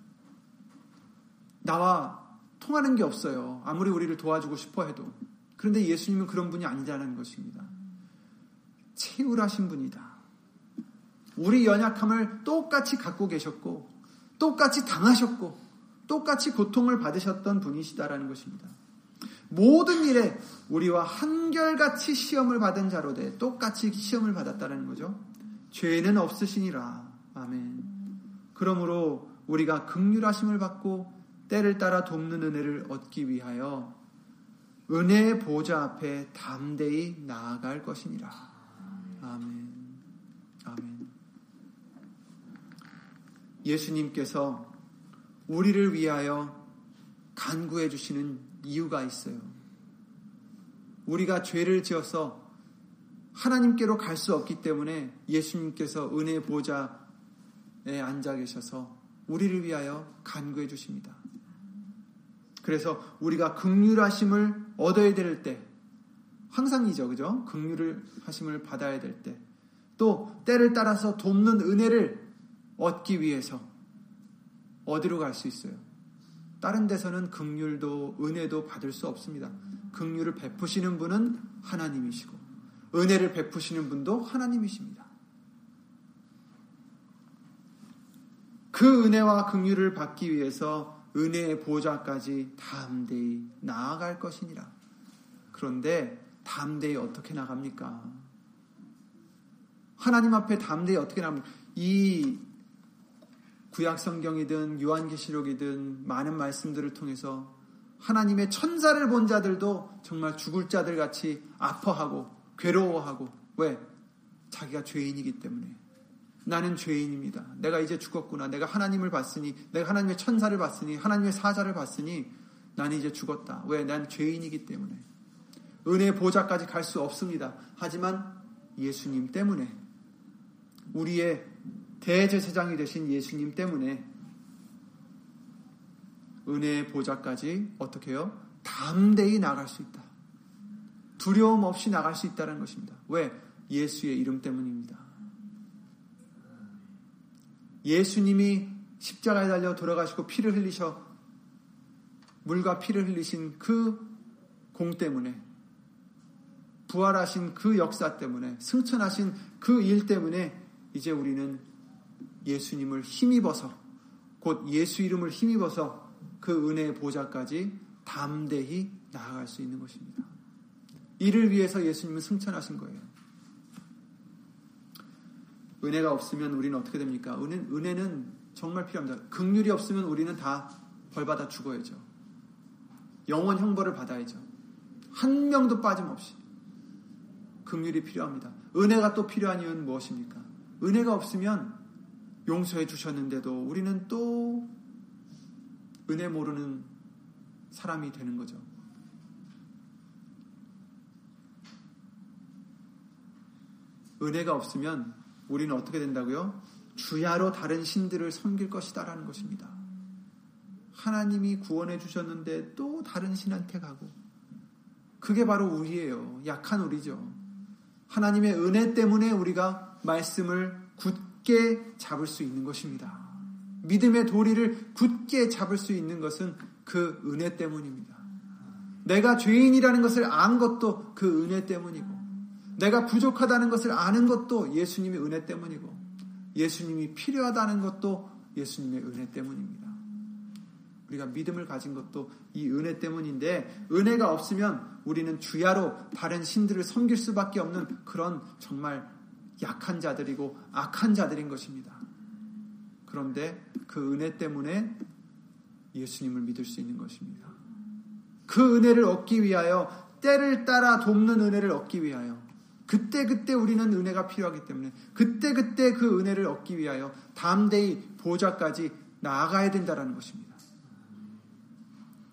나와 통하는 게 없어요. 아무리 우리를 도와주고 싶어 해도. 그런데 예수님은 그런 분이 아니라는 것입니다. 채울하신 분이다. 우리 연약함을 똑같이 갖고 계셨고, 똑같이 당하셨고, 똑같이 고통을 받으셨던 분이시다라는 것입니다. 모든 일에 우리와 한결같이 시험을 받은 자로 돼 똑같이 시험을 받았다는 거죠. 죄는 없으시니라. 아멘. 그러므로 우리가 극률하심을 받고 때를 따라 돕는 은혜를 얻기 위하여 은혜의 보좌 앞에 담대히 나아갈 것이니라. 아멘. 아멘. 예수님께서 우리를 위하여 간구해 주시는 이유가 있어요. 우리가 죄를 지어서 하나님께로 갈 수 없기 때문에 예수님께서 은혜 보좌에 앉아 계셔서 우리를 위하여 간구해 주십니다. 그래서 우리가 극률하심을 얻어야 될 때, 항상이죠, 그죠? 극률을 하심을 받아야 될 때, 또 때를 따라서 돕는 은혜를 얻기 위해서 어디로 갈 수 있어요? 다른 데서는 극률도 은혜도 받을 수 없습니다. 극률을 베푸시는 분은 하나님이시고 은혜를 베푸시는 분도 하나님이십니다. 그 은혜와 극률을 받기 위해서 은혜의 보좌까지 담대히 나아갈 것이니라. 그런데 담대히 어떻게 나갑니까? 하나님 앞에 담대히 어떻게 나갑니까? 이 구약 성경이든 요한계시록이든 많은 말씀들을 통해서 하나님의 천사를 본 자들도 정말 죽을 자들 같이 아파하고 괴로워하고 왜? 자기가 죄인이기 때문에 나는 죄인입니다. 내가 이제 죽었구나. 내가 하나님을 봤으니 내가 하나님의 천사를 봤으니 하나님의 사자를 봤으니 나는 이제 죽었다. 왜? 난 죄인이기 때문에 은혜 보좌까지 갈 수 없습니다. 하지만 예수님 때문에 우리의 대제사장이 되신 예수님 때문에 은혜의 보좌까지 어떻게 해요? 담대히 나갈 수 있다. 두려움 없이 나갈 수 있다는 것입니다. 왜? 예수의 이름 때문입니다. 예수님이 십자가에 달려 돌아가시고 피를 흘리셔 물과 피를 흘리신 그 공 때문에 부활하신 그 역사 때문에 승천하신 그 일 때문에 이제 우리는 예수님을 힘입어서 곧 예수 이름을 힘입어서 그 은혜의 보좌까지 담대히 나아갈 수 있는 것입니다. 이를 위해서 예수님은 승천하신 거예요. 은혜가 없으면 우리는 어떻게 됩니까? 은혜, 은혜는 정말 필요합니다. 극률이 없으면 우리는 다 벌받아 죽어야죠. 영원 형벌을 받아야죠. 한 명도 빠짐없이. 극률이 필요합니다. 은혜가 또 필요한 이유는 무엇입니까? 은혜가 없으면 용서해 주셨는데도 우리는 또 은혜 모르는 사람이 되는 거죠. 은혜가 없으면 우리는 어떻게 된다고요? 주야로 다른 신들을 섬길 것이다라는 것입니다. 하나님이 구원해 주셨는데 또 다른 신한테 가고 그게 바로 우리예요. 약한 우리죠. 하나님의 은혜 때문에 우리가 말씀을 굳게 잡을 수 있는 것입니다. 믿음의 도리를 굳게 잡을 수 있는 것은 그 은혜 때문입니다. 내가 죄인이라는 것을 안 것도 그 은혜 때문이고, 내가 부족하다는 것을 아는 것도 예수님의 은혜 때문이고, 예수님이 필요하다는 것도 예수님의 은혜 때문입니다. 우리가 믿음을 가진 것도 이 은혜 때문인데, 은혜가 없으면 우리는 주야로 다른 신들을 섬길 수밖에 없는 그런 정말 약한 자들이고 악한 자들인 것입니다. 그런데 그 은혜 때문에 예수님을 믿을 수 있는 것입니다. 그 은혜를 얻기 위하여 때를 따라 돕는 은혜를 얻기 위하여 그때 그때 우리는 은혜가 필요하기 때문에 그때 그때 그 은혜를 얻기 위하여 담대히 보좌까지 나아가야 된다는 것입니다.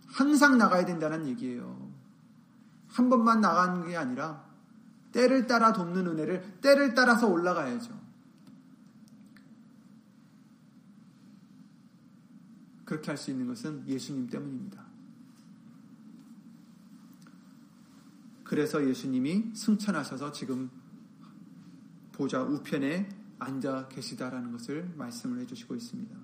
항상 나가야 된다는 얘기예요. 한 번만 나가는 게 아니라 때를 따라 돕는 은혜를 때를 따라서 올라가야죠. 그렇게 할 수 있는 것은 예수님 때문입니다. 그래서 예수님이 승천하셔서 지금 보좌 우편에 앉아 계시다라는 것을 말씀을 해주시고 있습니다.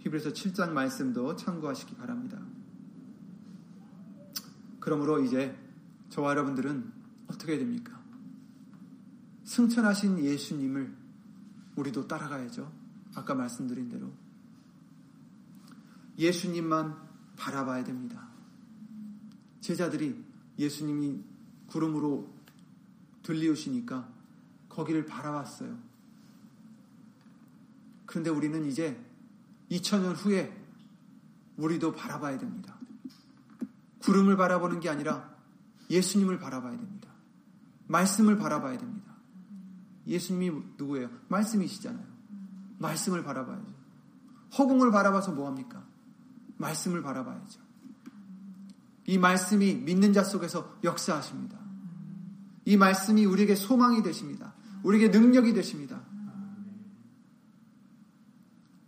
히브리서 7장 말씀도 참고하시기 바랍니다. 그러므로 이제 저와 여러분들은 어떻게 해야 됩니까? 승천하신 예수님을 우리도 따라가야죠. 아까 말씀드린 대로. 예수님만 바라봐야 됩니다. 제자들이 예수님이 구름으로 들리우시니까 거기를 바라봤어요. 그런데 우리는 이제 2000년 후에 우리도 바라봐야 됩니다. 구름을 바라보는 게 아니라 예수님을 바라봐야 됩니다. 말씀을 바라봐야 됩니다. 예수님이 누구예요? 말씀이시잖아요. 말씀을 바라봐야죠. 허공을 바라봐서 뭐합니까? 말씀을 바라봐야죠. 이 말씀이 믿는 자 속에서 역사하십니다. 이 말씀이 우리에게 소망이 되십니다. 우리에게 능력이 되십니다.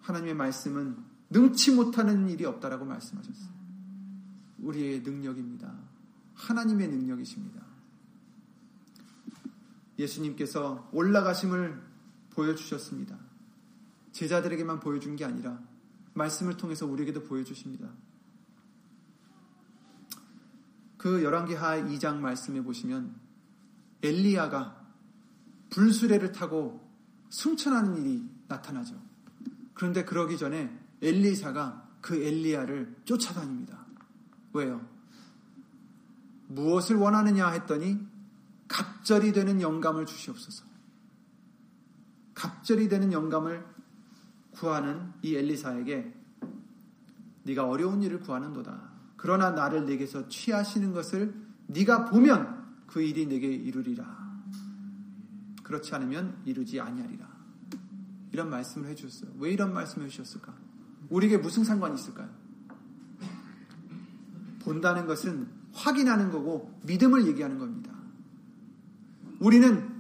하나님의 말씀은 능치 못하는 일이 없다라고 말씀하셨어요. 우리의 능력입니다. 하나님의 능력이십니다. 예수님께서 올라가심을 보여주셨습니다. 제자들에게만 보여준 게 아니라 말씀을 통해서 우리에게도 보여주십니다. 그 열왕기하 2장 말씀에 보시면 엘리야가 불수레를 타고 승천하는 일이 나타나죠. 그런데 그러기 전에 엘리사가 그 엘리야를 쫓아다닙니다. 왜요? 무엇을 원하느냐 했더니 갑절이 되는 영감을 주시옵소서. 갑절이 되는 영감을 구하는 이 엘리사에게 네가 어려운 일을 구하는도다. 그러나 나를 내게서 취하시는 것을 네가 보면 그 일이 내게 이루리라. 그렇지 않으면 이루지 아니하리라. 이런 말씀을 해주셨어요. 왜 이런 말씀을 해주셨을까? 우리에게 무슨 상관이 있을까요? 본다는 것은 확인하는 거고 믿음을 얘기하는 겁니다. 우리는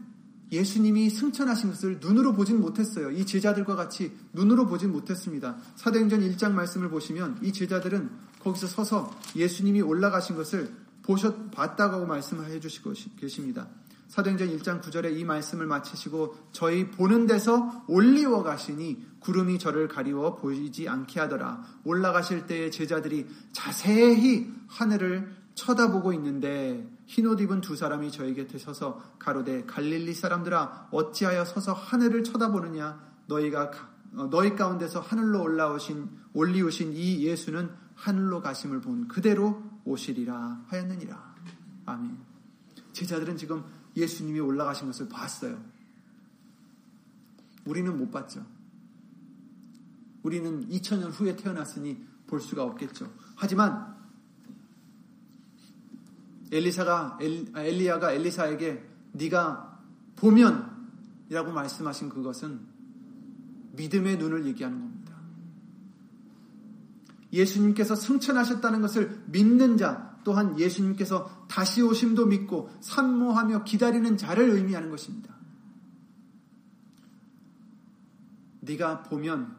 예수님이 승천하신 것을 눈으로 보진 못했어요. 이 제자들과 같이 눈으로 보진 못했습니다. 사도행전 1장 말씀을 보시면 이 제자들은 거기서 서서 예수님이 올라가신 것을 보셨 봤다고 말씀을 해주시고 계십니다. 사도행전 1장 9절에 이 말씀을 마치시고 저희 보는 데서 올리워 가시니 구름이 저를 가리워 보이지 않게 하더라. 올라가실 때에 제자들이 자세히 하늘을 쳐다보고 있는데 흰옷 입은 두 사람이 저희 곁에 서서 가로되 갈릴리 사람들아 어찌하여 서서 하늘을 쳐다보느냐 너희가 어, 너희 가운데서 하늘로 올라오신 올리우신 이 예수는 하늘로 가심을 본 그대로 오시리라 하였느니라. 아멘. 제자들은 지금 예수님이 올라가신 것을 봤어요. 우리는 못 봤죠. 우리는 2000년 후에 태어났으니 볼 수가 없겠죠. 하지만 엘리사가 아, 엘리야가 엘리사에게 네가 보면이라고 말씀하신 그것은 믿음의 눈을 얘기하는 겁니다. 예수님께서 승천하셨다는 것을 믿는 자, 또한 예수님께서 다시 오심도 믿고 산모하며 기다리는 자를 의미하는 것입니다. 네가 보면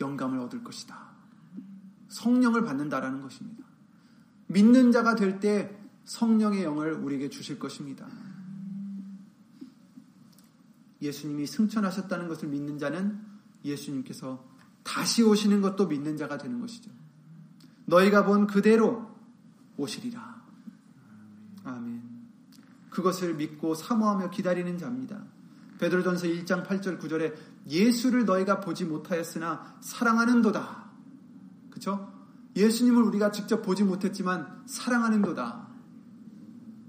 영감을 얻을 것이다. 성령을 받는다라는 것입니다. 믿는 자가 될 때 성령의 영을 우리에게 주실 것입니다. 예수님이 승천하셨다는 것을 믿는 자는 예수님께서 다시 오시는 것도 믿는 자가 되는 것이죠. 너희가 본 그대로 오시리라. 아멘. 그것을 믿고 사모하며 기다리는 자입니다. 베드로전서 1장 8절 9절에 예수를 너희가 보지 못하였으나 사랑하는도다. 그렇죠? 예수님을 우리가 직접 보지 못했지만 사랑하는도다.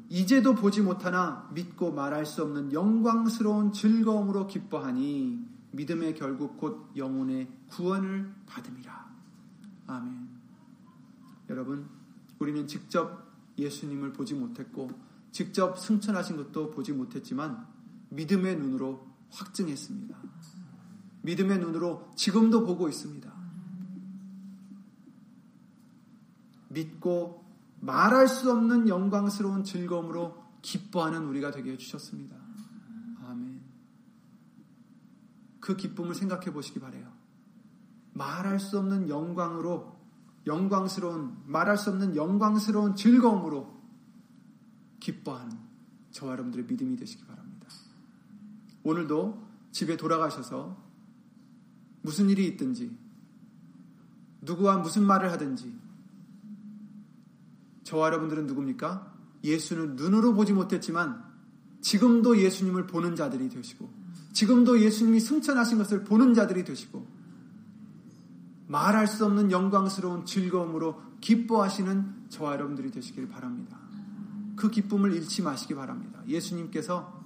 이제도 보지 못하나 믿고 말할 수 없는 영광스러운 즐거움으로 기뻐하니 믿음의 결국 곧 영혼의 구원을 받음이라. 아멘. 여러분, 우리는 직접 예수님을 보지 못했고 직접 승천하신 것도 보지 못했지만 믿음의 눈으로 확증했습니다. 믿음의 눈으로 지금도 보고 있습니다. 믿고 말할 수 없는 영광스러운 즐거움으로 기뻐하는 우리가 되게 해주셨습니다. 아멘. 그 기쁨을 생각해 보시기 바래요. 말할 수 없는 영광으로, 영광스러운, 말할 수 없는 영광스러운 즐거움으로 기뻐하는 저와 여러분들의 믿음이 되시기 바랍니다. 오늘도 집에 돌아가셔서 무슨 일이 있든지, 누구와 무슨 말을 하든지, 저와 여러분들은 누굽니까? 예수는 눈으로 보지 못했지만 지금도 예수님을 보는 자들이 되시고 지금도 예수님이 승천하신 것을 보는 자들이 되시고 말할 수 없는 영광스러운 즐거움으로 기뻐하시는 저와 여러분들이 되시길 바랍니다. 그 기쁨을 잃지 마시기 바랍니다. 예수님께서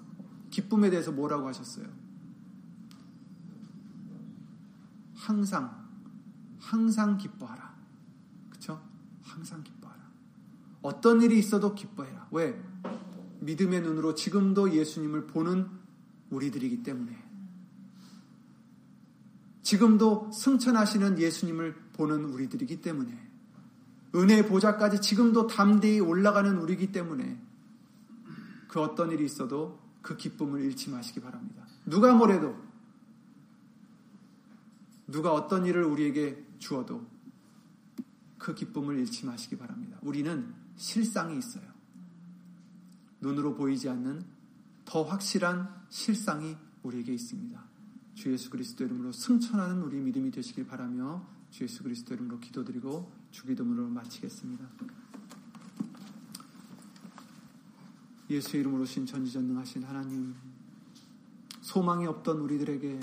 기쁨에 대해서 뭐라고 하셨어요? 항상, 항상 기뻐하라. 그쵸? 항상 기뻐. 어떤 일이 있어도 기뻐해라. 왜? 믿음의 눈으로 지금도 예수님을 보는 우리들이기 때문에. 지금도 승천하시는 예수님을 보는 우리들이기 때문에. 은혜의 보좌까지 지금도 담대히 올라가는 우리이기 때문에 그 어떤 일이 있어도 그 기쁨을 잃지 마시기 바랍니다. 누가 뭐래도 누가 어떤 일을 우리에게 주어도 그 기쁨을 잃지 마시기 바랍니다. 우리는 실상이 있어요. 눈으로 보이지 않는 더 확실한 실상이 우리에게 있습니다. 주 예수 그리스도 이름으로 승천하는 우리 믿음이 되시길 바라며 주 예수 그리스도 이름으로 기도드리고 주기도문으로 마치겠습니다. 예수 이름으로 신 전지전능하신 하나님 소망이 없던 우리들에게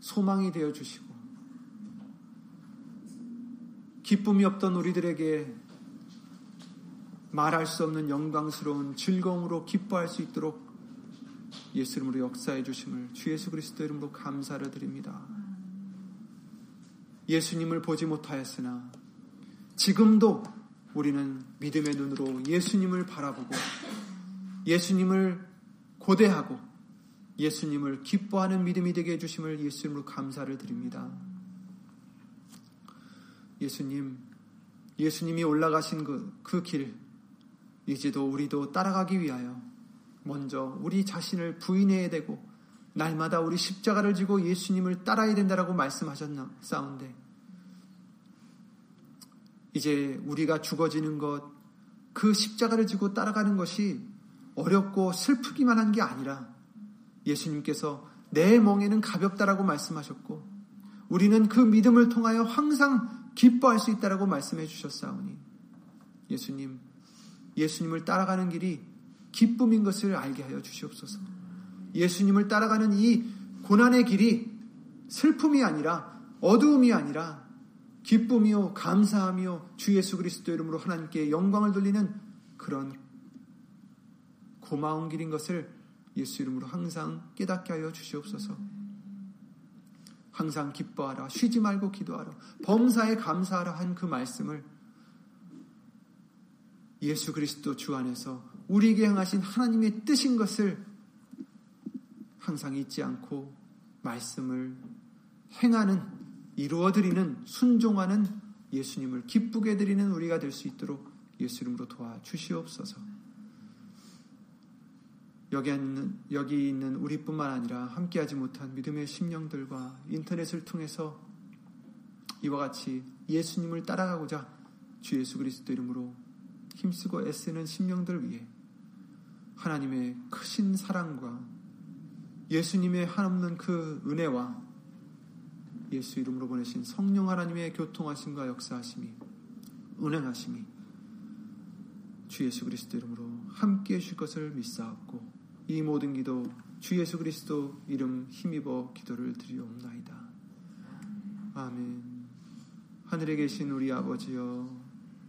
소망이 되어 주시고 기쁨이 없던 우리들에게 말할 수 없는 영광스러운 즐거움으로 기뻐할 수 있도록 예수 이름으로 역사해 주심을 주 예수 그리스도 이름으로 감사를 드립니다. 예수님을 보지 못하였으나 지금도 우리는 믿음의 눈으로 예수님을 바라보고 예수님을 고대하고 예수님을 기뻐하는 믿음이 되게 해주심을 예수 이름으로 감사를 드립니다. 예수님, 예수님이 올라가신 그, 그 길, 이제도 우리도 따라가기 위하여 먼저 우리 자신을 부인해야 되고 날마다 우리 십자가를 지고 예수님을 따라야 된다라고 말씀하셨나 싸운데 이제 우리가 죽어지는 것, 그 십자가를 지고 따라가는 것이 어렵고 슬프기만 한 게 아니라 예수님께서 내 멍에는 가볍다라고 말씀하셨고 우리는 그 믿음을 통하여 항상 기뻐할 수 있다라고 말씀해 주셨사오니 예수님 예수님을 따라가는 길이 기쁨인 것을 알게 하여 주시옵소서. 예수님을 따라가는 이 고난의 길이 슬픔이 아니라 어두움이 아니라 기쁨이요 감사하며 주 예수 그리스도 이름으로 하나님께 영광을 돌리는 그런 고마운 길인 것을 예수 이름으로 항상 깨닫게 하여 주시옵소서. 항상 기뻐하라 쉬지 말고 기도하라 범사에 감사하라 한 그 말씀을 예수 그리스도 주 안에서 우리에게 향하신 하나님의 뜻인 것을 항상 잊지 않고 말씀을 행하는 이루어드리는 순종하는 예수님을 기쁘게 드리는 우리가 될 수 있도록 예수 이름으로 도와 주시옵소서. 여기 있는, 여기 있는 우리뿐만 아니라 함께하지 못한 믿음의 심령들과 인터넷을 통해서 이와 같이 예수님을 따라가고자 주 예수 그리스도 이름으로 힘쓰고 애쓰는 심령들 위해 하나님의 크신 사랑과 예수님의 한없는 그 은혜와 예수 이름으로 보내신 성령 하나님의 교통하심과 역사하심이 운행하심이 주 예수 그리스도 이름으로 함께 해주실 것을 믿사옵고 이 모든 기도 주 예수 그리스도 이름 힘입어 기도를 드리옵나이다. 아멘. 하늘에 계신 우리 아버지여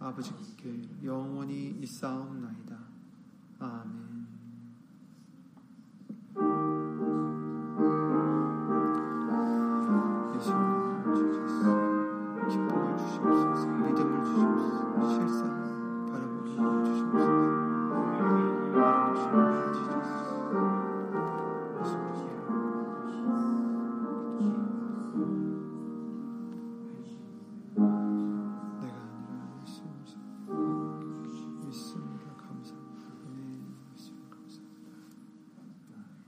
아버지께 그 영원히 있사옵나이다. 아멘.